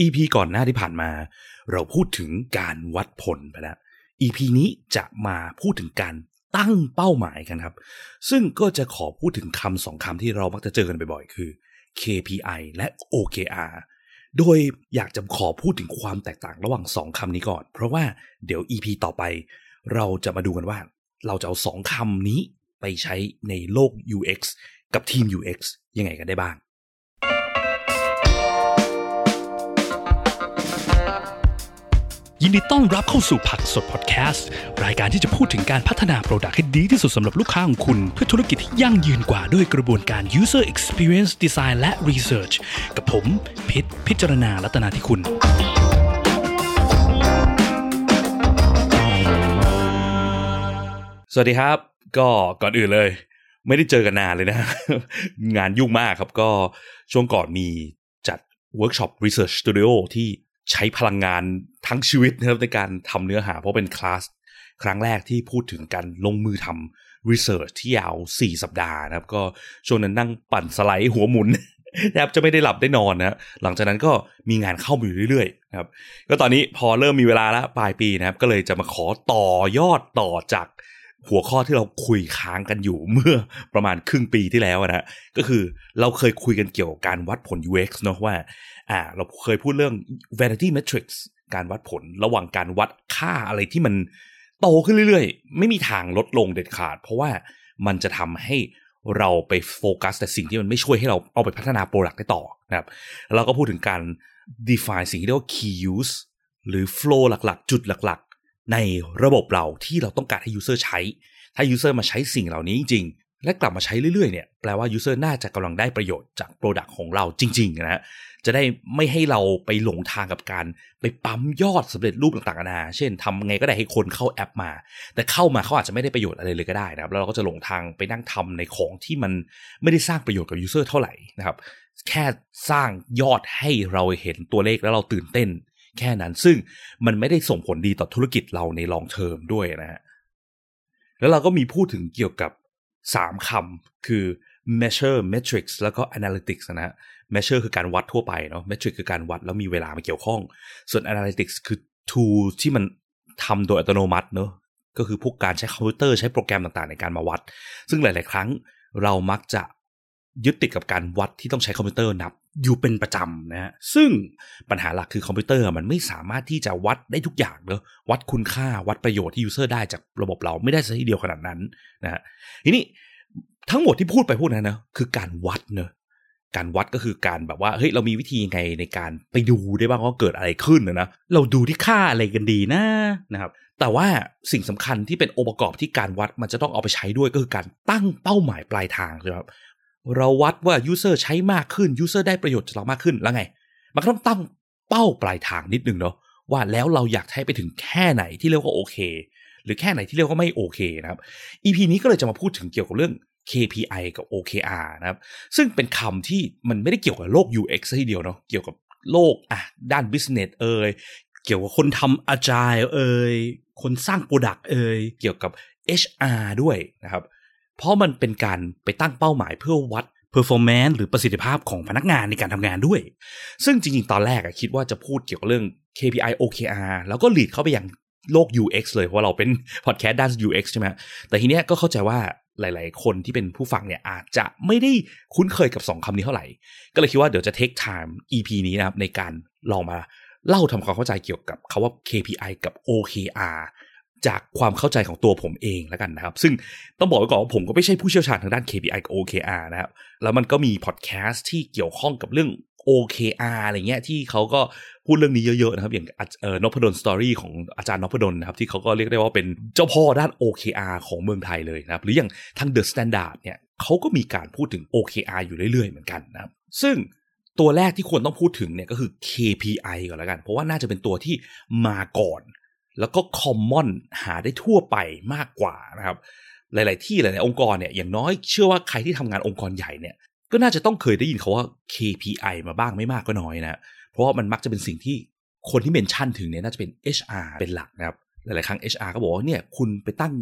EP ก่อนหน้าที่ผ่านมา เราพูดถึงการวัดผลไปแล้ว EP นี้จะมาพูดถึงการตั้งเป้าหมายกันครับ ซึ่งก็จะขอพูดถึงคำสองคำที่เรามักจะเจอกันบ่อยๆ คือ KPI และ OKR โดยอยากจะขอพูดถึงความแตกต่างระหว่างสองคำนี้ก่อน เพราะว่าเดี๋ยว EP ต่อไป เราจะมาดูกันว่า เราจะเอาสองคำนี้ไปใช้ในโลก UX กับทีม UX ยังไงกันได้บ้าง ยินดีต้อนรับเข้าสู่ผักสดพอดแคสต์ รายการที่จะพูดถึงการพัฒนาโปรดักต์ให้ดีที่สุดสำหรับลูกค้าของคุณ เพื่อธุรกิจที่ยั่งยืนกว่าด้วยกระบวนการ user experience design และ research กับผม พิษพิจารณาลัตนาที่คุณสวัสดีครับ ก็ก่อนอื่นเลย ไม่ได้เจอกันนานเลยนะ งานยุ่งมากครับก็ช่วงก่อนมีจัดเวิร์กช็อป Research Studio ที่ ใช้พลังงานทั้งชีวิตนะครับในการทำเนื้อหาเพราะเป็นคลาสครั้งแรกที่พูดถึงการลงมือทำ Research ที่ยาว 4 สัปดาห์นะครับ ก็ช่วงนั้นนั่งปั่นสไลด์หัวหมุนแทบจะไม่ได้หลับได้นอนนะหลังจากนั้นก็มีงานเข้ามาอยู่เรื่อยๆนะครับก็ตอนนี้พอเริ่มมีเวลาแล้วปลายปีนะครับ ก็เลยจะมาขอต่อยอดต่อจาก หัวข้อที่เราคุยค้างกันอยู่เมื่อประมาณครึ่งปีที่แล้วนะก็คือเราเคยคุยกันเกี่ยวกับการวัดผล UX เนอะว่าอ่า เราเคยพูดเรื่อง vanity metrics การวัดผลระหว่างการวัดค่าอะไรที่มันโตขึ้นเรื่อยๆ ไม่มีทางลดลงเด็ดขาด เพราะว่ามันจะทำให้เราไปโฟกัสแต่สิ่งที่มันไม่ช่วยให้เราเอาไปพัฒนา product ได้ต่อนะครับเราก็พูดถึงการ define สิ่งที่เรียกว่า key use หรือ flow หลักๆ จุดหลักๆ ในระบบเราที่เราต้องการให้ user ใช้ ถ้า user มาใช้สิ่งเหล่านี้จริงๆ และกลับมาใช้เรื่อยๆเนี่ยแปลว่า user น่าจะกำลังได้ประโยชน์จาก product ของเราจริงๆนะจะได้ไม่ให้เราไปหลงทางกับการ ไปปั๊มยอดสำเร็จรูปต่างๆนานาเช่นทำไงก็ได้ให้คนเข้าแอปมา แต่เข้ามาเขาอาจจะไม่ได้ประโยชน์อะไรเลยก็ได้นะครับแล้วเราก็จะหลงทางไปนั่งทำในของที่มันไม่ได้สร้างประโยชน์กับ user เท่าไหร่นะครับแค่สร้างยอดให้เราเห็นตัวเลขแล้วเราตื่นเต้น แค่นั้นซึ่งมันไม่ได้ส่งผลดีต่อธุรกิจเราในลองเทอมด้วยนะฮะแล้วเราก็มีพูดถึงเกี่ยวกับ 3คำคือ measure metrics แล้วก็ analytics นะฮะ measure คือการวัดทั่วไปเนาะ metric คือการวัดแล้วมีเวลามาเกี่ยวข้อง ส่วน analytics คือ tool ที่มันทำโดยอัตโนมัติเนาะก็คือพวกการใช้คอมพิวเตอร์ใช้โปรแกรมต่างๆ ในการมาวัด ซึ่งหลาย ๆ ครั้งเรามักจะ ยึดติดกับการวัดที่ต้องใช้คอมพิวเตอร์นับอยู่เป็นประจำนะฮะซึ่งปัญหาหลักคือคอมพิวเตอร์มันไม่สามารถที่จะวัดได้ทุกอย่างเนอะวัดคุณค่าวัดประโยชน์ที่ user ได้จากระบบเราไม่ได้ซะทีเดียวขนาดนั้นนะฮะทีนี้ทั้งหมดที่พูดไปพูดนั้นนะคือการวัดเนอะการวัดก็คือการแบบว่าเฮ้ยเรามีวิธีไงในการไปดูได้บ้างว่าเกิดอะไรขึ้นนะนะเราดูที่ค่าอะไรกันดีนะนะครับแต่ว่าสิ่งสำคัญที่เป็นองค์ประกอบที่การวัดมันจะต้องเอาไปใช้ด้วยก็คือการตั้งเป้าหมายปลายทางใช่ไหมครับ เราวัดว่า user ใช้มากขึ้น user ได้ประโยชน์จากเรามากขึ้นแล้วไง มันก็ต้องตั้งเป้าปลายทางนิดนึงเนาะว่าแล้วเราอยากให้ไปถึงแค่ไหนที่เรียกว่าโอเค หรือแค่ไหนที่เรียกว่าไม่โอเคนะครับ EP นี้ก็เลยจะมาพูดถึงเกี่ยวกับเรื่อง KPI กับ OKR นะครับ ซึ่งเป็นคำที่มันไม่ได้เกี่ยวกับโลก UX ซะทีเดียวเนาะเกี่ยวกับโลกอะด้าน business เอ่ยเกี่ยวกับคนทำ agile เอ่ยคนสร้าง product เอ่ยเกี่ยวกับ HR ด้วยนะครับ เพราะมันเป็นการไปตั้งเป้าหมายเพื่อวัด performance หรือประสิทธิภาพของพนักงานในการทำงานด้วย ซึ่งจริงๆ ตอนแรกคิดว่าจะพูดเกี่ยวกับเรื่อง KPI OKR แล้วก็ lead เข้าไปอย่างโลก UX เลยเพราะเราเป็นพอดแคสต์ด้าน UX ใช่ไหมแต่ทีเนี้ยก็เข้าใจว่าหลาย ๆ คนที่เป็นผู้ฟังเนี่ยอาจจะไม่ได้คุ้นเคยกับ 2คำนี้เท่าไหร่ ก็เลยคิดว่าเดี๋ยวจะ take time EP นี้นะครับในการลองมาเล่าทำความเข้าใจเกี่ยวกับคาว่า KPI กับ OKR จากความเข้าใจของตัวผมเองแล้วกันนะครับ ซึ่งต้องบอกไว้ก่อนว่าผมก็ไม่ใช่ผู้เชี่ยวชาญทางด้าน KPI กับ OKR นะครับ แล้วมันก็มีพอดแคสต์ที่เกี่ยวข้องกับเรื่อง OKR อะไรเงี้ยที่เขาก็พูดเรื่องนี้เยอะๆนะครับ อย่างเอ่อนพดลสตอรี่ของอาจารย์นพดลนะครับ ที่เขาก็เรียกได้ว่าเป็นเจ้าพ่อด้าน OKR ของเมืองไทยเลยนะครับ หรืออย่างทาง The Standard เนี่ยเขาก็มีการพูดถึง OKR อยู่เรื่อยๆเหมือนกันนะครับ ซึ่งตัวแรกที่ควรต้องพูดถึงเนี่ยก็คือ KPI ก่อนแล้วกัน เพราะว่าน่าจะเป็นตัวที่มาก่อน แล้วก็ common หาได้ทั่วไปมากกว่านะครับ หลาย ๆ ที่หลายๆองค์กรเนี่ยอย่างน้อยเชื่อว่าใครที่ทำงานองค์กรใหญ่เนี่ย ก็น่าจะต้องเคยได้ยินเขาว่า KPI มาบ้างไม่มากก็น้อยนะเพราะว่ามันมักจะเป็นสิ่งที่คนที่เมนชั่นถึงเนี่ยน่าจะเป็น HR เป็นหลักนะครับ หลาย ๆ ครั้ง HR ก็บอกว่าเนี่ยคุณไปตั้ง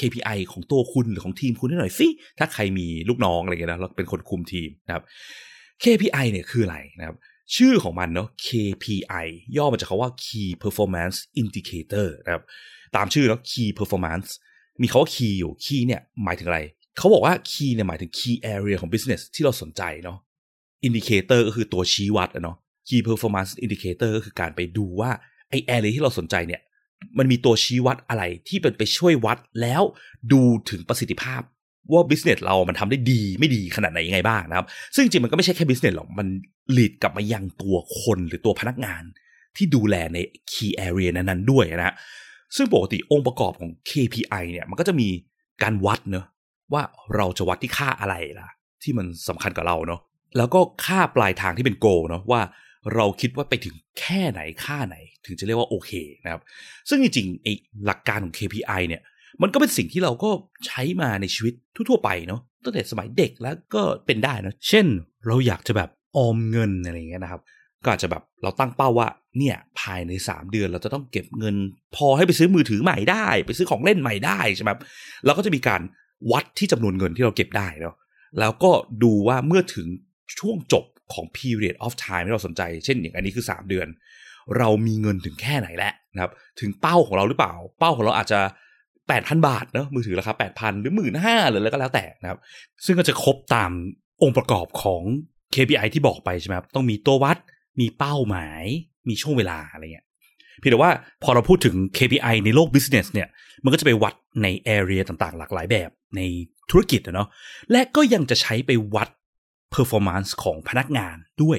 KPI ของตัวคุณหรือของทีมคุณให้หน่อยสิถ้าใครมีลูกน้องอะไรเงี้ยนะแล้วเป็นคนคุมทีมนะครับ KPI เนี่ยคืออะไรนะครับ ชื่อของมันเนาะ KPI ย่อมาจากคาว่า Key Performance Indicator นะครับตามชื่อเนาะ Key Performance มีคาว่า Key อยู่ Key เนี่ยหมายถึงอะไร เขาบอกว่า Key เนี่ยหมายถึง Key Area ของ Business ที่เราสนใจเนาะ Indicator ก็คือตัวชี้วัดอะเนาะ Key Performance Indicator ก็คือการไปดูว่าไอ area ที่เราสนใจเนี่ยมันมีตัวชี้วัดอะไรที่เป็นไปช่วยวัดแล้วดูถึงประสิทธิภาพ ว่า business เรามันทำได้ดีไม่ดีขนาดไหนยังไงบ้างนะครับ ซึ่งจริงมันก็ไม่ใช่แค่ business หรอก มัน lead กลับมายังตัวคนหรือตัวพนักงานที่ดูแลใน key area นั้นๆด้วยนะฮะซึ่งปกติองค์ประกอบของ KPI เนี่ยมันก็จะมีการวัดเนอะว่าเราจะวัดที่ค่าอะไรล่ะ ที่มันสำคัญกับเราเนาะแล้วก็ค่าปลายทางที่เป็น goal เนาะว่าเราคิดว่าไปถึงแค่ไหนค่าไหน ถึงจะเรียกว่าโอเคนะครับ ซึ่งจริงๆไอ้หลักการของ KPI เนี่ย มันก็เป็นสิ่งที่เราก็ใช้มาในชีวิตทั่วๆไปเนาะตั้งแต่สมัยเด็กแล้วก็เป็นได้นะเช่น เราอยากจะแบบออมเงินอะไรอย่างเงี้ยนะครับ ก็อาจจะแบบเราตั้งเป้าว่าเนี่ยภายใน 3 เดือนเราจะต้องเก็บเงิน พอให้ไปซื้อมือถือใหม่ได้ ไปซื้อของเล่นใหม่ได้ใช่ไหมเราก็จะมีการวัดที่จำนวนเงินที่เราเก็บได้เนาะแล้วก็ดูว่าเมื่อถึงช่วงจบของ period of time ที่เราสนใจ เช่นอย่างอันนี้คือ 3 เดือน เรามีเงินถึงแค่ไหนแล้วนะครับ ถึงเป้าของเราหรือเปล่า เป้าของเราอาจจะ 8,000 บาทเนอะมือถือราคา 8,000 หรือ 15,000หรืออะไรก็แล้วแต่นะครับ ซึ่งก็จะครบตามองค์ประกอบของ KPI ที่บอกไปใช่ไหมครับต้องมีตัววัด มีเป้าหมาย มีช่วงเวลาอะไรเงี้ยเพียงแต่ว่าพอเราพูดถึง KPI ในโลก business เนี่ย มันก็จะไปวัดใน area ต่างๆ หลากหลายแบบในธุรกิจนะเนาะและก็ยังจะใช้ไปวัด performance ของพนักงานด้วย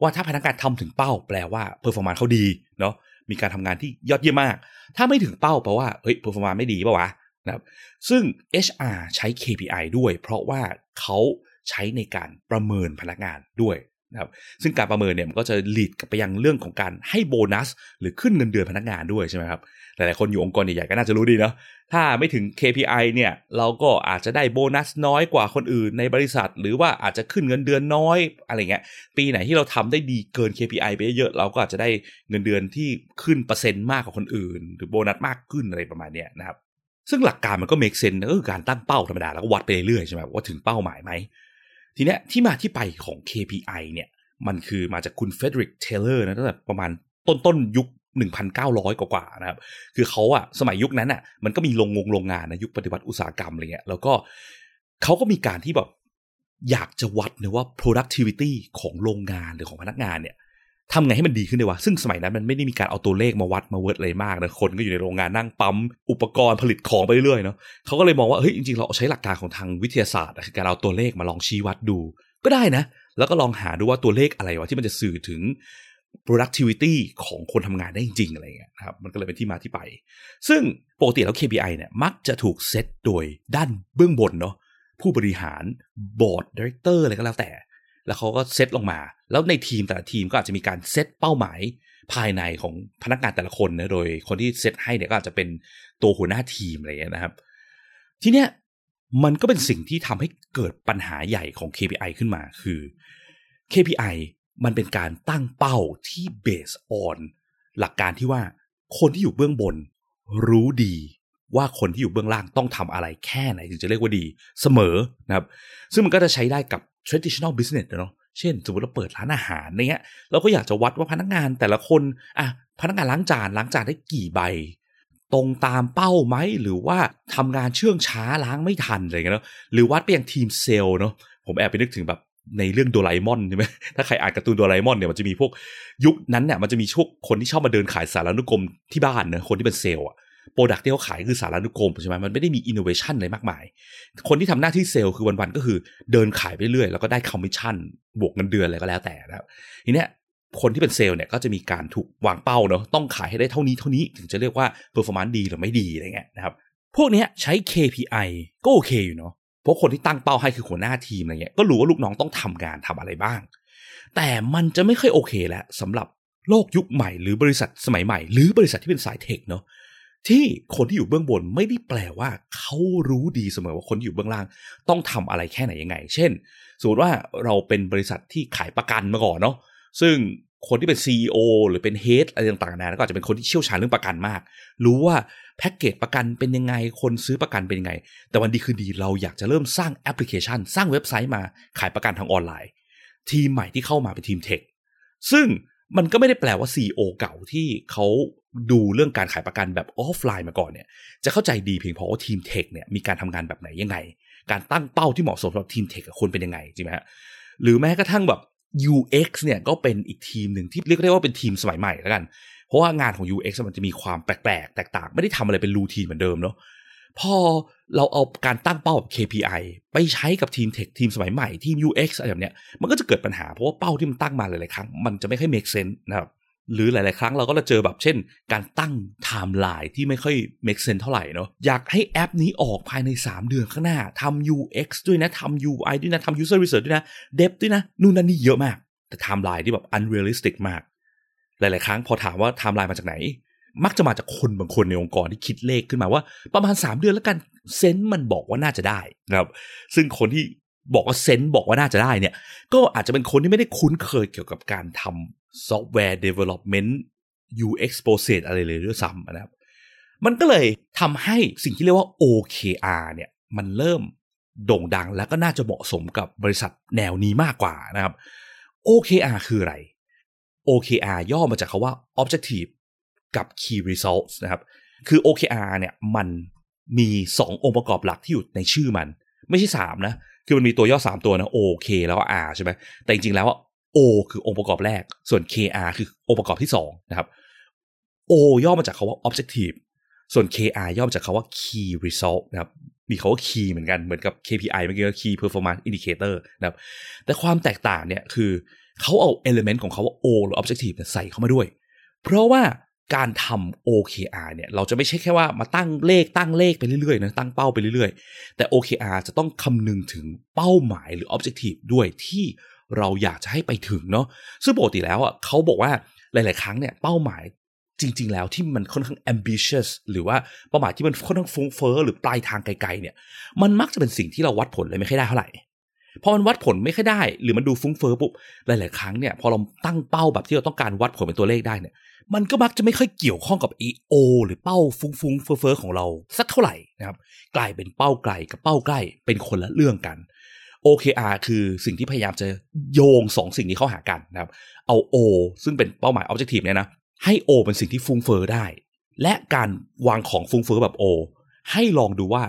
ว่าถ้าพนักงานทำถึงเป้า แปลว่า performance เขาดีเนาะ มีการทำงานที่ยอดเยี่ยมมาก ถ้าไม่ถึงเป้าแปลว่าเฮ้ย performance ไม่ดีป่าวะนะครับซึ่ง HR ใช้ KPI ด้วย เพราะว่าเขาใช้ในการประเมินพนักงานด้วย นะครับซึ่งการประเมินเนี่ยมันก็จะ lead กับไปยังเรื่องของการให้โบนัส หรือขึ้นเงินเดือนพนักงานด้วยใช่ไหมครับหลายๆคนอยู่องค์กรใหญ่ๆก็น่าจะรู้ดีเนาะถ้าไม่ถึง KPI เนี่ยเราก็อาจจะได้โบนัสน้อยกว่าคนอื่นในบริษัท หรือว่าอาจจะขึ้นเงินเดือนน้อยอะไรเงี้ยปีไหนที่เราทำได้ดีเกิน KPI ไปเยอะเราก็อาจจะได้เงินเดือนที่ขึ้นเปอร์เซ็นต์มากกว่าคนอื่น หรือโบนัสมากขึ้นอะไรประมาณเนี้ยนะครับซึ่งหลักการมันก็ make sense ก็คือการตั้งเป้าธรรมดาแล้วก็วัดไปเรื่อยๆใช่ไหมว่าถึงเป้าหมายไหม ทีเนี้ยที่มาที่ไปของ KPI เนี่ยมันคือมาจากคุณเฟเดริกเทเลอร์นะตั้งแต่ประมาณต้นต้นยุค 1,900 กว่าๆนะครับ คือเขาอะสมัยยุคนั้นอะมันก็มีโรงงงโรงงานนะยุคปฏิวัติอุตสาหกรรมอะไรเงี้ยแล้วก็เขาก็มีการที่แบบอยากจะวัดนะว่า productivity ของโรงงานหรือของพนักงานเนี่ย ทำไงให้มันดีขึ้นได้วะ ซึ่งสมัยนั้นมันไม่ได้มีการเอาตัวเลขมาวัดมาเวิร์ดอะไรมากนะ คนก็อยู่ในโรงงานนั่งปั๊ม อุปกรณ์ผลิตของไปเรื่อยๆเนาะเขาก็เลยมองว่า เฮ้ย จริงๆ เราใช้หลักการของทางวิทยาศาสตร์คือการเอาตัวเลขมาลองชี้วัดดู ก็ได้นะ แล้วก็ลองหาดูว่าตัวเลขอะไรวะที่มันจะสื่อถึง productivity ของคนทำงานได้จริงๆอะไรเงี้ยนะครับ มันก็เลยเป็นที่มาที่ไป ซึ่งปกติแล้ว KPI เนี่ยมักจะถูกเซตโดยด้านเบื้องบนเนาะผู้บริหาร board director อะไรก็แล้วแต่ แล้วเขาก็เซตลงมา แล้วในทีมแต่ละทีมก็อาจจะมีการเซตเป้าหมายภายในของพนักงานแต่ละคนนะโดยคนที่เซตให้เนี่ยก็อาจจะเป็นตัวหัวหน้าทีมอะไรเงี้ยนะครับ ทีเนี้ยมันก็เป็นสิ่งที่ทำให้เกิดปัญหาใหญ่ของ KPI ขึ้นมาคือ KPI มันเป็นการตั้งเป้าที่เบสออนหลักการที่ว่าคนที่อยู่เบื้องบนรู้ดีว่าคนที่อยู่เบื้องล่างต้องทำอะไรแค่ไหนถึงจะเรียกว่าดีเสมอนะครับ ซึ่งมันก็จะใช้ได้กับ traditional business เนาะเช่น สมมติเราเปิดร้านอาหารเนี้ยเราก็อยากจะวัดว่าพนักงานแต่ละคนอะพนักงานล้างจานล้างจานได้กี่ใบ ตรงตามเป้าไหมหรือว่าทำงานเชื่องช้าล้างไม่ทันอะไรเงี้ยเนาะหรือวัดไปยังทีมเซลล์เนาะผมแอบไปนึกถึงแบบในเรื่องโดราเอมอนใช่ไหมถ้าใครอ่านการ์ตูนโดราเอมอนเนี่ยมันจะมีพวกยุคนั้นเนี่ยมันจะมีช่วงคนที่ชอบมาเดินขายสารานุกรมที่บ้านเนะคนที่เป็นเซลล์อะ product ที่เขาขายคือสารานุกรมใช่ไหมมันไม่ได้มีอินโนเวชันอะไรมากมาย คนที่ทำหน้าที่เซลล์คือวันๆก็คือเดินขายไปเรื่อยแล้วก็ได้คอมมิชชั่นบวกเงินเดือนอะไรก็แล้วแต่นะครับทีเนี้ยคนที่เป็นเซลล์เนี่ยก็จะมีการถูกวางเป้าเนาะต้องขายให้ได้เท่านี้เท่านี้ถึงจะเรียกว่า performance ดีหรือไม่ดีอะไรเงี้ยนะครับพวกเนี้ยใช้ KPI ก็โอเคอยู่เนาะเพราะคนที่ตั้งเป้าให้คือหัวหน้าทีมอะไรเงี้ยก็รู้ว่าลูกน้องต้องทำงานทำอะไรบ้าง แต่มันจะไม่ค่อยโอเคแล้วสำหรับโลกยุคใหม่หรือบริษัทสมัยใหม่ หรือบริษัทที่เป็นสาย tech เนาะ ที่คนที่อยู่เบื้องบนไม่ได้แปลว่าเขารู้ดีเสมอว่าคนที่อยู่เบื้องล่าง ต้องทำอะไรแค่ไหนยังไง เช่น สมมติว่าเราเป็นบริษัทที่ขายประกันมาก่อนเนาะซึ่งคนที่เป็น CEO หรือเป็นเฮดอะไรต่างๆนะก็อาจจะเป็นคนที่เชี่ยวชาญเรื่องประกันมาก รู้ว่าแพ็กเกจประกันเป็นยังไง คนซื้อประกันเป็นยังไง แต่วันดีคือดีเราอยากจะเริ่มสร้างแอปพลิเคชัน สร้างเว็บไซต์มาขายประกันทางออนไลน์ ทีมใหม่ที่เข้ามาเป็นทีมเทคซึ่ง มันก็ไม่ได้แปลว่า CEO เก่าที่เขาดูเรื่องการขายประกันแบบออฟไลน์มาก่อนเนี่ยจะเข้าใจดีเพียงพอว่าทีม tech เนี่ยมีการทำงานแบบไหนยังไง การตั้งเป้าที่เหมาะสมสำหรับทีม tech กับคนเป็นยังไงจริงไหมฮะหรือแม้กระทั่งแบบ UX เนี่ยก็เป็นอีกทีมหนึ่งที่เรียกได้ว่าเป็นทีมสมัยใหม่แล้วกัน เพราะว่างานของ UX มันจะมีความแปลกๆ แตกต่าง ไม่ได้ทำอะไรเป็น routine เหมือนเดิมเนาะ พอเราเอาการตั้งเป้าแบบ KPI ไปใช้กับทีม tech ทีมสมัยใหม่ทีม UX อะไรแบบเนี้ยมันก็จะเกิดปัญหาเพราะว่าเป้าที่มันตั้งมาหลาย ๆ ครั้ง มันจะไม่ค่อย make sense นะครับหรือหลาย ๆ ครั้งเราก็จะเจอแบบเช่น การตั้งไทม์ไลน์ที่ไม่ค่อย make sense เท่าไหร่เนาะอยากให้แอปนี้ออกภายใน 3 เดือนข้างหน้าทำ UX ด้วยนะทำ UI ด้วยนะทำ user research ด้วยนะ dev ด้วยนะนู่นนั่นนี่เยอะมาก แต่ไทม์ไลน์ที่แบบ unrealistic มาก หลาย ๆ ครั้งพอถามว่าไทม์ไลน์มาจากไหน มักจะมาจากคนบางคนในองค์กรที่คิดเลขขึ้นมาว่า ประมาณ 3 เดือนแล้วกัน sense มันบอกว่าน่าจะได้นะครับ ซึ่งคนที่บอกว่า sense บอกว่าน่าจะได้เนี่ย ก็อาจจะเป็นคนที่ไม่ได้คุ้นเคยเกี่ยวกับการทำซอฟต์แวร์ development UX process อะไรเลยด้วยซ้ำนะครับ มันก็เลยทำให้สิ่งที่เรียกว่า OKR เนี่ย มันเริ่มโด่งดังและก็น่าจะเหมาะสมกับบริษัทแนวนี้มากกว่านะครับ OKR คืออะไร OKR ย่อมาจากคำว่า Objective กับ Key Results นะครับ คือ OKR เนี่ยมันมี 2 องค์ประกอบหลักที่อยู่ในชื่อมัน ไม่ใช่ 3 นะ คือมันมีตัวย่อ 3 ตัวนะ O K แล้วก็ R ใช่ไหมแต่จริงๆแล้ว O คือองค์ประกอบแรก ส่วน KR คือองค์ประกอบที่ 2 นะครับ O ย่อมาจากคาว่า Objective ส่วน KR ย่อมาจากคาว่า Key Result นะครับ มีคาว่า Key เหมือนกัน เหมือนกับ KPI เมื่อกี้ก็ Key Performance Indicator นะครับ แต่ความแตกต่างเนี่ยคือเขาเอา element ของเขาว่า O หรือ Objective ใส่เข้ามาด้วย เพราะว่า การทำ OKR เนี่ยเราจะไม่ใช่แค่ว่ามาตั้งเลขตั้งเลขไปเรื่อยๆนะตั้งเป้าไปเรื่อยๆ แต่ OKR จะต้องคำนึงถึงเป้าหมายหรือ Objective ด้วยที่เราอยากจะให้ไปถึงเนาะซึ่งปกติแล้วอะเขาบอกว่าหลาย ๆ ครั้งเนี่ยเป้าหมายจริง ๆ แล้วที่มันค่อนข้าง ambitious หรือว่าเป้าหมายที่มันค่อนข้างฟุ้งเฟ้อหรือปลายทางไกล ๆ เนี่ย มันมักจะเป็นสิ่งที่เราวัดผลเลยไม่ค่อยได้เท่าไหร่ พอมันวัดผลไม่ค่อยได้ หรือมันดูฟุ้งเฟ้อปุ๊บหลาย ๆ ครั้งเนี่ยพอเราตั้งเป้าแบบที่เราต้องการวัดผลเป็นตัวเลขได้เนี่ย มันก็มักจะไม่ค่อยเกี่ยวข้องกับ EO หรือเป้าฟุ้งๆเฟ้อๆของเราสักเท่าไหร่นะครับกลายเป็นเป้าไกลกับเป้าใกล้เป็นคนละเรื่องกัน OKR คือสิ่งที่พยายามจะโยงสองสิ่งนี้เข้าหากันนะครับ เอา O ซึ่งเป็นเป้าหมาย Objective เนี่ยนะให้ O เป็นสิ่งที่ฟุ้งเฟอ้อได้ และการวางของฟุ้งเฟอ้อแบบ O ให้ลองดูว่า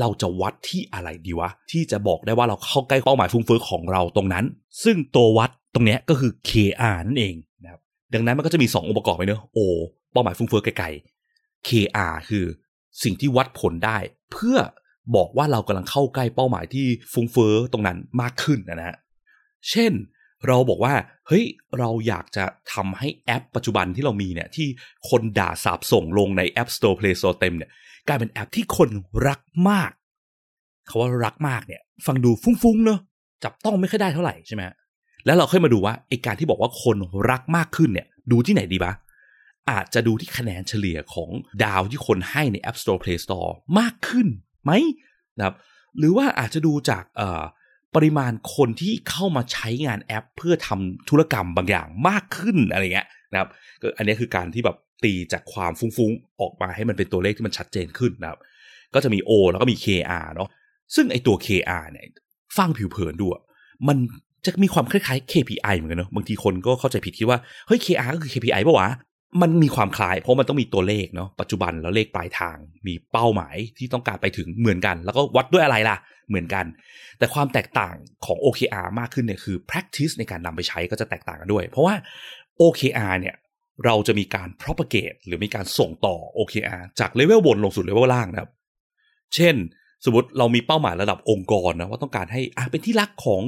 เราจะวัดที่อะไรดีวะ ที่จะบอกได้ว่าเราเข้าใกล้เป้าหมายฟุ้งเฟ้อของเราตรงนั้น ซึ่งตัววัดตรงเนี้ยก็คือ KR นั่นเองนะครับดังนั้นมันก็จะมี 2 องค์ประกอบไปเนอะ O เป้าหมายฟุ้งเฟ้อไกลๆ KR คือสิ่งที่วัดผลได้ เพื่อบอกว่าเรากำลังเข้าใกล้เป้าหมายที่ฟุ้งเฟ้อตรงนั้นมากขึ้นนะฮะเช่น เราบอกว่าเฮ้ยเราอยากจะทำให้แอปปัจจุบันที่เรามีเนี่ยที่คนด่าสาบส่งลงใน App Store Play Store เต็มเนี่ยกลายเป็นแอปที่คนรักมากคาว่ารักมากเนี่ยฟังดูฟุ้งๆเนอะจับต้องไม่ค่อยได้เท่าไหร่ใช่ไหมแล้วเราค่อยมาดูว่าไอการที่บอกว่าคนรักมากขึ้นเนี่ยดูที่ไหนดีปะอาจจะดูที่คะแนนเฉลี่ยของดาวที่คนให้ใน App Store Play Store มากขึ้นไหมนะครับหรือว่าอาจจะดูจาก ปริมาณคนที่เข้ามาใช้งานแอป เพื่อทำธุรกรรมบางอย่างมากขึ้นอะไรเงี้ยนะครับก็อันนี้คือการที่แบบตีจากความฟุ้งๆ ออกมาให้มันเป็นตัวเลขที่มันชัดเจนขึ้นนะครับ ก็จะมี O แล้วก็มี KR เนาะซึ่งไอตัว KR เนี่ยฟังผิวเผินดูมันจะมีความคล้ายๆ KPI เหมือนกันเนาะบางทีคนก็เข้าใจผิดคิดว่า เฮ้ย KR ก็คือ KPI ปะวะ มันมีความคล้าย เพราะมันต้องมีตัวเลขเนาะปัจจุบันแล้วเลขปลายทาง มีเป้าหมายที่ต้องการไปถึงเหมือนกัน แล้วก็วัดด้วยอะไรล่ะ เหมือนกัน แต่ความแตกต่างของ OKR มากขึ้นเนี่ยคือ practice ในการนำไปใช้ก็จะแตกต่างกันด้วย เพราะว่า OKR เนี่ยเราจะมีการ propagate หรือมีการส่งต่อ OKR จากเลเวลบนลงสู่เลเวลล่างนะครับ เช่น สมมติเรามีเป้าหมายระดับองค์กรนะว่าต้องการให้อะเป็นที่รักของ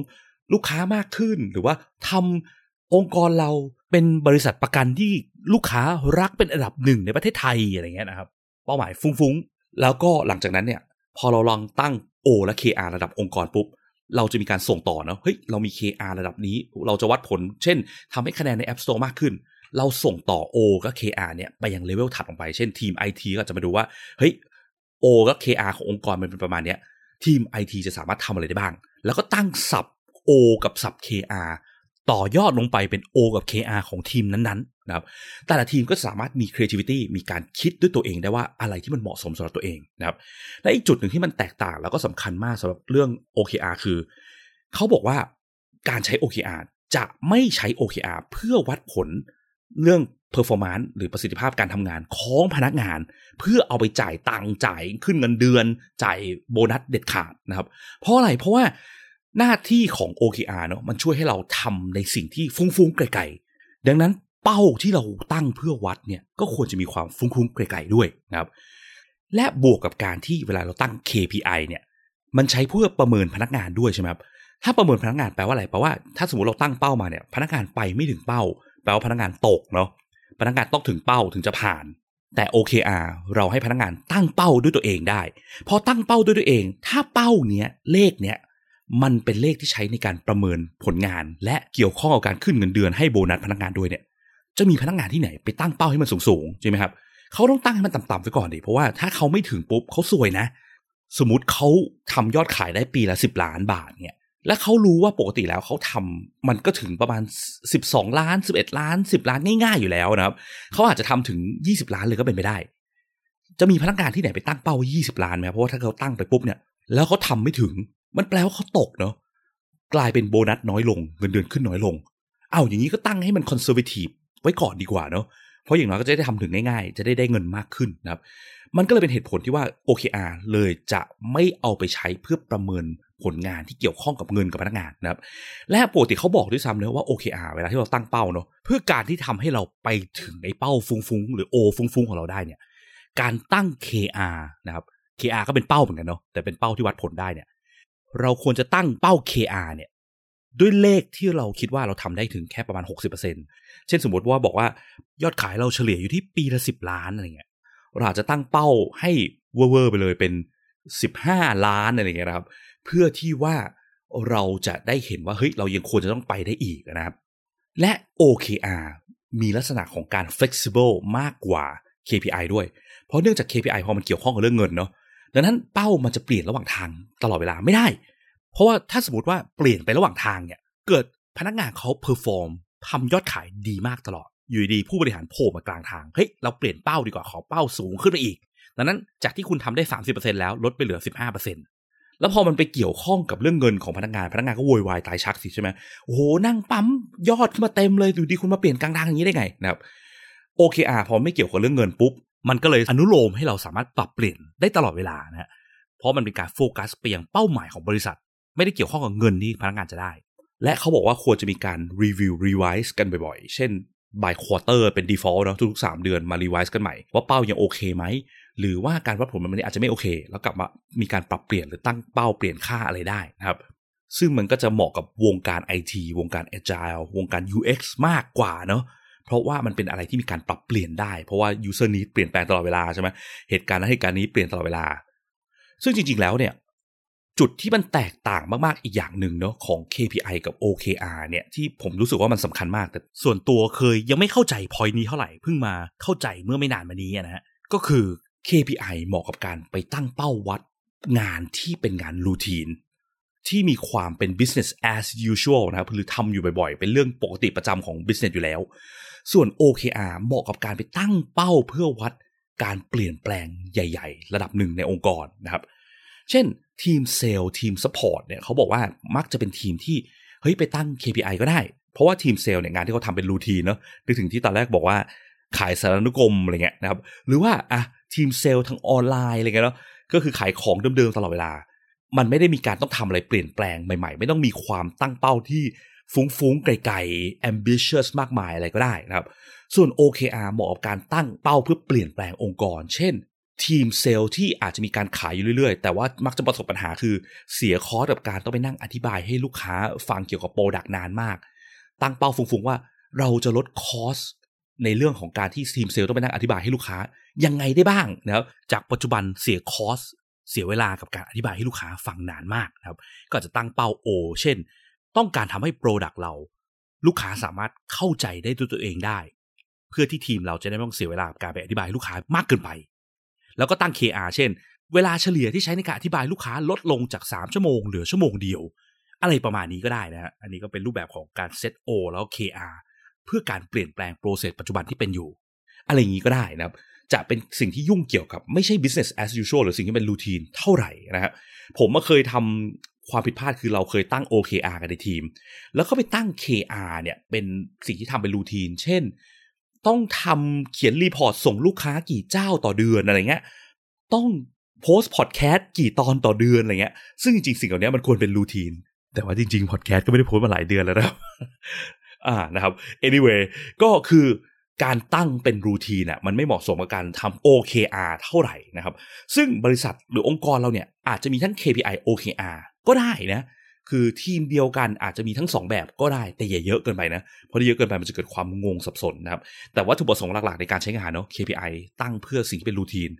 ลูกค้ามากขึ้นหรือว่าทำ องค์กรเราเป็นบริษัทประกันที่ลูกค้ารักเป็นอันดับหนึ่งในประเทศไทยอะไรเงี้ยนะครับ เป้าหมายฟุ้งๆ แล้วก็หลังจากนั้นเนี่ย พอเราลองตั้ง O และ KR ระดับองค์กรปุ๊บ เราจะมีการส่งต่อนะเฮ้ยเรามี KR ระดับนี้ เราจะวัดผล เช่นทำให้คะแนนใน App Store มากขึ้น เราส่งต่อ O กับ KR เนี่ยไปยังเลเวลถัดลงไป เช่นทีม IT ก็จะมาดูว่าเฮ้ย O กับ KR ขององค์กรมันเป็นประมาณเนี้ยทีม IT จะสามารถทำอะไรได้บ้าง แล้วก็ตั้งสับ O กับสับ KR ต่อยอดลงไปเป็น O กับ KR ของทีมนั้นๆนะครับแต่ละทีมก็สามารถมี creativity มีการคิดด้วยตัวเองได้ว่าอะไรที่มันเหมาะสมสำหรับตัวเองนะครับและอีกจุดหนึ่งที่มันแตกต่างแล้วก็สำคัญมากสำหรับเรื่อง OKR คือ เขาบอกว่าการใช้ OKR จะไม่ใช้ OKR เพื่อวัดผลเรื่อง performance หรือประสิทธิภาพการทำงานของพนักงาน เพื่อเอาไปจ่ายตังค์จ่ายขึ้นเงินเดือน จ่ายโบนัสเด็ดขาดนะครับ เพราะอะไรเพราะว่า หน้าที่ของ OKR เนาะมันช่วยให้เราทำในสิ่งที่ฟุ้งๆไกลๆ ดังนั้นเป้าที่เราตั้งเพื่อวัดเนี่ยก็ควรจะมีความฟุ้งๆไกลๆด้วยนะครับ และบวกกับการที่เวลาเราตั้ง KPI เนี่ยมันใช้เพื่อประเมินพนักงานด้วยใช่ไหมครับถ้าประเมินพนักงานแปลว่าอะไรแปลว่าถ้าสมมติเราตั้งเป้ามาเนี่ย พนักงานไปไม่ถึงเป้า แปลว่าพนักงานตกเนาะพนักงานต้องถึงเป้าถึงจะผ่าน แต่ OKR เราให้พนักงานตั้งเป้าด้วยตัวเองได้ พอตั้งเป้าด้วยตัวเอง ถ้าเป้าเนี้ยเลขเนี้ย มันเป็นเลขที่ใช้ในการประเมินผลงาน และเกี่ยวข้องกับการขึ้นเงินเดือนให้โบนัสพนักงานด้วยเนี่ยจะมีพนักงานที่ไหนไปตั้งเป้าให้มันสูงๆใช่ไหมครับเขาต้องตั้งให้มันต่ำๆไว้ก่อนดิเพราะว่าถ้าเขาไม่ถึงปุ๊บเขาซวยนะ สมมติเขาทำยอดขายได้ปีละสิบล้านบาทเนี่ยและเขารู้ว่าปกติแล้วเขาทำมันก็ถึงประมาณ 12 ล้าน 11 ล้าน 10 ล้านง่ายๆอยู่แล้วนะครับเขาอาจจะทำถึง 20 ล้านเลยก็เป็นไปได้ จะมีพนักงานที่ไหนไปตั้งเป้า 20 ล้านไหมเพราะว่าถ้าเขาตั้งไปปุ๊บเนี่ยแล้วเขาทาไม่ถึง มันแปลว่าเขาตกเนาะกลายเป็นโบนัสน้อยลงเงินเดือนขึ้นน้อยลง เอาอย่างนี้ก็ตั้งให้มันคอนเซอร์เวทีฟไว้ก่อนดีกว่าเนาะเพราะอย่างน้อยก็จะได้ทำถึงง่ายๆ จะได้ได้เงินมากขึ้นนะครับ มันก็เลยเป็นเหตุผลที่ว่า OKR เลยจะไม่เอาไปใช้เพื่อประเมินผลงานที่เกี่ยวข้องกับเงินกับพนักงานนะครับ และปกติเขาบอกด้วยซ้ำเนะว่า OKR เวลาที่เราตั้งเป้าเนาะเพื่อการที่ทำให้เราไปถึงไอ้เป้าฟุ้งๆหรือ O ฟุ้งๆของเราได้เนี่ย การตั้ง KR นะครับ KR ก็เป็นเป้าเหมือนกันเนาะแต่เป็นเป้าที่วัดผลได้เนี่ย เราควรจะตั้งเป้า KR เนี่ยด้วยเลขที่เราคิดว่าเราทำได้ถึงแค่ประมาณ 60%เช่นสมมติว่าบอกว่ายอดขายเราเฉลี่ยอยู่ที่ปีละ 10 ล้านอะไรเงี้ยเราอาจจะตั้งเป้าให้เวอร์ไปเลยเป็น 15 ล้านอะไรเงี้ยนะครับ เพื่อที่ว่าเราจะได้เห็นว่าเฮ้ยเรายังควรจะต้องไปได้อีกนะครับ และ OKR มีลักษณะของการ flexible มากกว่า KPI ด้วย เพราะเนื่องจาก KPI พอมันเกี่ยวข้องกับเรื่องเงินเนาะ ดังนั้นเป้ามันจะเปลี่ยนระหว่างทางตลอดเวลาไม่ได้ เพราะว่าถ้าสมมติว่าเปลี่ยนไประหว่างทางเนี่ย เกิดพนักงานเขา perform ทำยอดขายดีมากตลอด อยู่ดีผู้บริหารโผล่มากลางทาง เฮ้ย เราเปลี่ยนเป้าดีกว่าขอเป้าสูงขึ้นไปอีก ดังนั้นจากที่คุณทำได้ 30%แล้วลดไปเหลือ 15%แล้วพอมันไปเกี่ยวข้องกับเรื่องเงินของพนักงาน พนักงานก็โวยวายตายชักสิใช่ไหมโอ้โหนั่งปั๊มยอดขึ้นมาเต็มเลยอยู่ดีคุณมาเปลี่ยนกลางทางอย่างนี้ได้ไงนะครับ OKR พอไม่เกี่ยวกับเรื่องเงินปุ๊บ มันก็เลยอนุโลมให้เราสามารถปรับเปลี่ยนได้ตลอดเวลานะฮะเพราะมันเป็นการโฟกัสไปยังเป้าหมายของบริษัท ไม่ได้เกี่ยวข้องกับเงินที่พนักงานจะได้ และเขาบอกว่าควรจะมีการ review revise กันบ่อยๆ เช่น by quarter เป็น default เนาะทุกๆ 3 เดือนมา revise กันใหม่ ว่าเป้ายังโอเคไหม หรือว่าการวัดผลมันอาจจะไม่โอเค แล้วกลับมามีการปรับเปลี่ยนหรือตั้งเป้าเปลี่ยนค่าอะไรได้นะครับซึ่งมันก็จะเหมาะกับวงการ IT วงการ Agile วงการ UX มากกว่าเนาะ เพราะว่ามันเป็นอะไรที่มีการปรับเปลี่ยนได้ เพราะว่า user need เปลี่ยนแปลงตลอดเวลาใช่ไหมเหตุการณ์นั้นเหตุการณ์นี้เปลี่ยนตลอดเวลา ซึ่งจริง ๆ แล้วเนี่ยจุดที่มันแตกต่างมาก ๆ อีกอย่างหนึ่งเนาะของ KPI กับ OKR เนี่ยที่ผมรู้สึกว่ามันสำคัญมาก แต่ส่วนตัวเคยยังไม่เข้าใจพอยนี้เท่าไหร่เพิ่งมาเข้าใจเมื่อไม่นานมานี้นะฮะก็คือ KPI เหมาะกับการไปตั้งเป้าวัดงานที่เป็นงาน routine ที่มีความเป็น business as usual นะครับหรือทำอยู่บ่อย ๆ เป็นเรื่องปกติประจำของ business อยู่แล้ว ส่วน OKR เหมาะกับการไปตั้งเป้าเพื่อวัดการเปลี่ยนแปลงใหญ่ ๆ ระดับหนึ่งในองค์กรนะครับ เช่นทีมเซลล์ทีม support เนี่ยเขาบอกว่ามักจะเป็นทีมที่เฮ้ยไปตั้ง KPI ก็ได้ เพราะว่าทีมเซลล์เนี่ยงานที่เขาทำเป็นรูทีนเนาะนึกถึงที่ตอนแรกบอกว่าขายสารนุกรมอะไรเงี้ยนะครับ หรือว่าอะทีมเซลล์ทางออนไลน์อะไรเงี้ยเนาะก็คือขายของเดิมๆตลอดเวลา มันไม่ได้มีการต้องทำอะไรเปลี่ยนแปลงใหม่ ๆ ไม่ต้องมีความตั้งเป้าที่ ฟุ้งๆ ไกลๆ ambitious มากมายอะไรก็ได้นะครับ ส่วน OKR เหมาะกับการตั้งเป้าเพื่อเปลี่ยนแปลงองค์กร เช่น ทีมเซลล์ที่อาจจะมีการขายอยู่เรื่อยๆ แต่ว่ามักจะประสบปัญหาคือเสีย cost กับการต้องไปนั่งอธิบายให้ลูกค้าฟังเกี่ยวกับ product นานมาก ตั้งเป้าฟุ้งๆว่าเราจะลด cost ในเรื่องของการที่ทีมเซลล์ต้องไปนั่งอธิบายให้ลูกค้ายังไงได้บ้างนะครับจากปัจจุบันเสีย cost เสียเวลากับการอธิบายให้ลูกค้าฟังนานมากนะครับ ก็จะตั้งเป้า O เช่น ต้องการทำให้ product เรา ลูกค้าสามารถเข้าใจได้ด้วยตัวเองได้ เพื่อที่ทีมเราจะได้ไม่ต้องเสียเวลากับการไปอธิบายลูกค้ามากเกินไป แล้วก็ตั้ง KR เช่น เวลาเฉลี่ยที่ใช้ในการอธิบายลูกค้าลดลงจาก 3 ชั่วโมงเหลือชั่วโมงเดียว อะไรประมาณนี้ก็ได้นะฮะอันนี้ก็เป็นรูปแบบของการเซต O แล้ว KR เพื่อการเปลี่ยนแปลงโปรเซสปัจจุบันที่เป็นอยู่ อะไรอย่างนี้ก็ได้นะครับจะเป็นสิ่งที่ยุ่งเกี่ยวกับไม่ใช่ business as usual หรือสิ่งที่เป็นรูทีนเท่าไหร่นะครับผมมาเคยท ความผิดพลาดคือเราเคยตั้ง OKR กันในทีม แล้วก็ไปตั้ง KR เนี่ยเป็นสิ่งที่ทำเป็นรูทีน เช่น ต้องทำเขียน report ส่งลูกค้ากี่เจ้าต่อเดือนอะไรเงี้ย ต้องโพสต์พอดแคสต์กี่ตอนต่อเดือนอะไรเงี้ย ซึ่งจริงๆสิ่งเหล่านี้มันควรเป็น routine แต่ว่าจริงๆพอดแคสต์ก็ไม่ได้โพสต์มาหลายเดือนแล้วนะครับ อ่านะครับ anyway ก็คือการตั้งเป็น routine อะมันไม่เหมาะสมกับการทำ OKR เท่าไหร่นะครับ ซึ่งบริษัทหรือองค์กรเราเนี่ยอาจจะมีทั้ง KPI OKR ก็ได้นะ คือทีมเดียวกันอาจจะมีทั้ง 2 แบบก็ได้แต่อย่าเยอะเกินไปนะเพราะถ้าเยอะเกินไปมันจะเกิดความงงสับสนนะครับแต่วัตถุประสงค์หลักๆในการใช้งานเนาะ KPI ตั้งเพื่อสิ่งที่เป็นรูทีน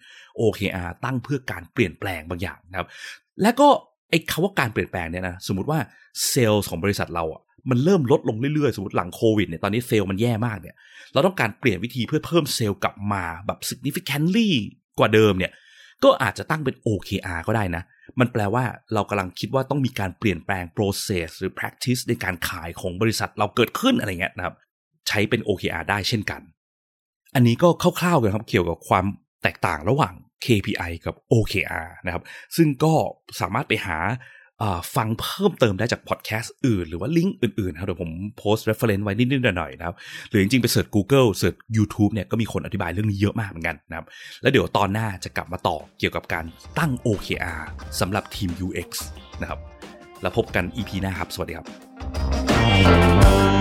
OKR ตั้งเพื่อการเปลี่ยนแปลงบางอย่างนะครับ และก็ไอ้คำว่าการเปลี่ยนแปลงเนี่ยนะสมมติว่าเซลล์ของบริษัทเราอะมันเริ่มลดลงเรื่อยๆ สมมติหลังโควิดเนี่ยตอนนี้เซลล์มันแย่มากเนี่ย เราต้องการเปลี่ยนวิธีเพื่อเพิ่มเซลล์กลับมาแบบ significantly กว่าเดิมเนี่ย ก็อาจจะตั้งเป็น OKR ก็ได้นะ มันแปลว่าเรากำลังคิดว่าต้องมีการเปลี่ยนแปลง process หรือ practice ในการขายของบริษัทเราเกิดขึ้นอะไรเงี้ยนะครับ ใช้เป็น OKR ได้เช่นกัน อันนี้ก็คร่าวๆกันครับเกี่ยวกับความแตกต่างระหว่าง KPI กับ OKR นะครับ ซึ่งก็สามารถไปหา ฟังเพิ่มเติมได้จากพอดแคสต์อื่น หรือว่าลิงก์อื่นๆครับเดี๋ยวผมโพสต์ reference ไว้นิดๆหน่อยๆนะครับ หรือจริงๆ ไปเสิร์ช Google เสิร์ช YouTube เนี่ยก็มีคนอธิบายเรื่องนี้เยอะมากเหมือนกันนะครับ แล้วเดี๋ยวตอนหน้าจะกลับมาต่อเกี่ยวกับการตั้ง OKR สำหรับทีม UX นะครับ แล้วพบกัน EP หน้าครับ สวัสดีครับ